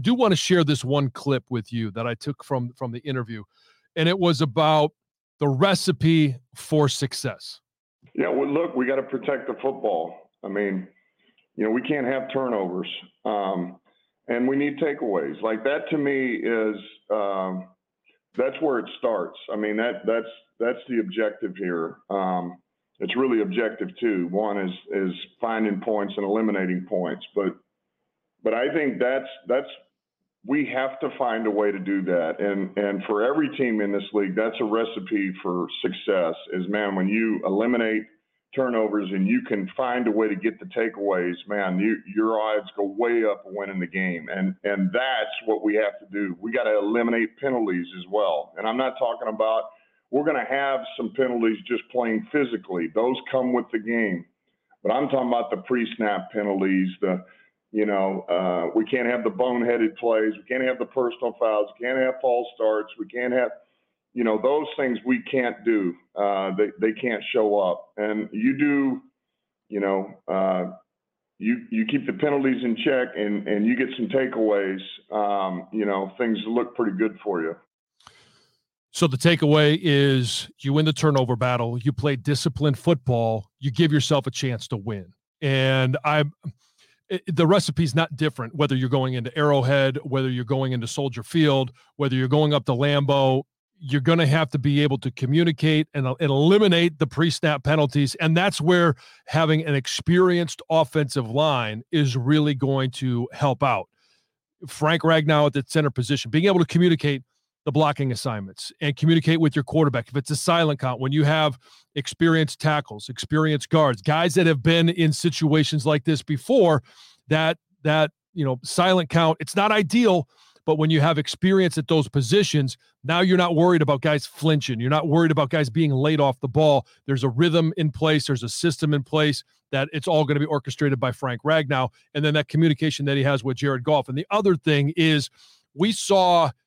I do want to share this one clip with you that I took from from the interview, and it was about the recipe for success. Yeah, well, look, we got to protect the football. I mean, you know, we can't have turnovers, um, and we need takeaways. Like that to me is um, that's where it starts. I mean, that that's that's the objective here. Um, it's really objective too. One is is finding points and eliminating points, but but I think that's that's we have to find a way to do that. And and for every team in this league, that's a recipe for success. Is man, when you eliminate turnovers and you can find a way to get the takeaways, man, you, your odds go way up winning the game. And and that's what we have to do. We got to eliminate penalties as well. And I'm not talking about we're going to have some penalties just playing physically. Those come with the game. But I'm talking about the pre-snap penalties, the you know, uh, we can't have the boneheaded plays. We can't have the personal fouls. We can't have false starts. We can't have, you know, those things we can't do. Uh, they they can't show up. And you do, you know, uh, you you keep the penalties in check and and you get some takeaways. Um, you know, things look pretty good for you. So the takeaway is you win the turnover battle. You play disciplined football. You give yourself a chance to win. And I'm it, the recipe's not different whether you're going into Arrowhead, whether you're going into Soldier Field, whether you're going up to Lambeau. You're going to have to be able to communicate and, and eliminate the pre-snap penalties, and that's where having an experienced offensive line is really going to help out. Frank Ragnow at the center position, being able to communicate the blocking assignments and communicate with your quarterback. If it's a silent count, when you have experienced tackles, experienced guards, guys that have been in situations like this before, that that you know silent count, it's not ideal. But when you have experience at those positions, now you're not worried about guys flinching. You're not worried about guys being laid off the ball. There's a rhythm in place. There's a system in place that it's all going to be orchestrated by Frank Ragnow. And then that communication that he has with Jared Goff. And the other thing is we saw –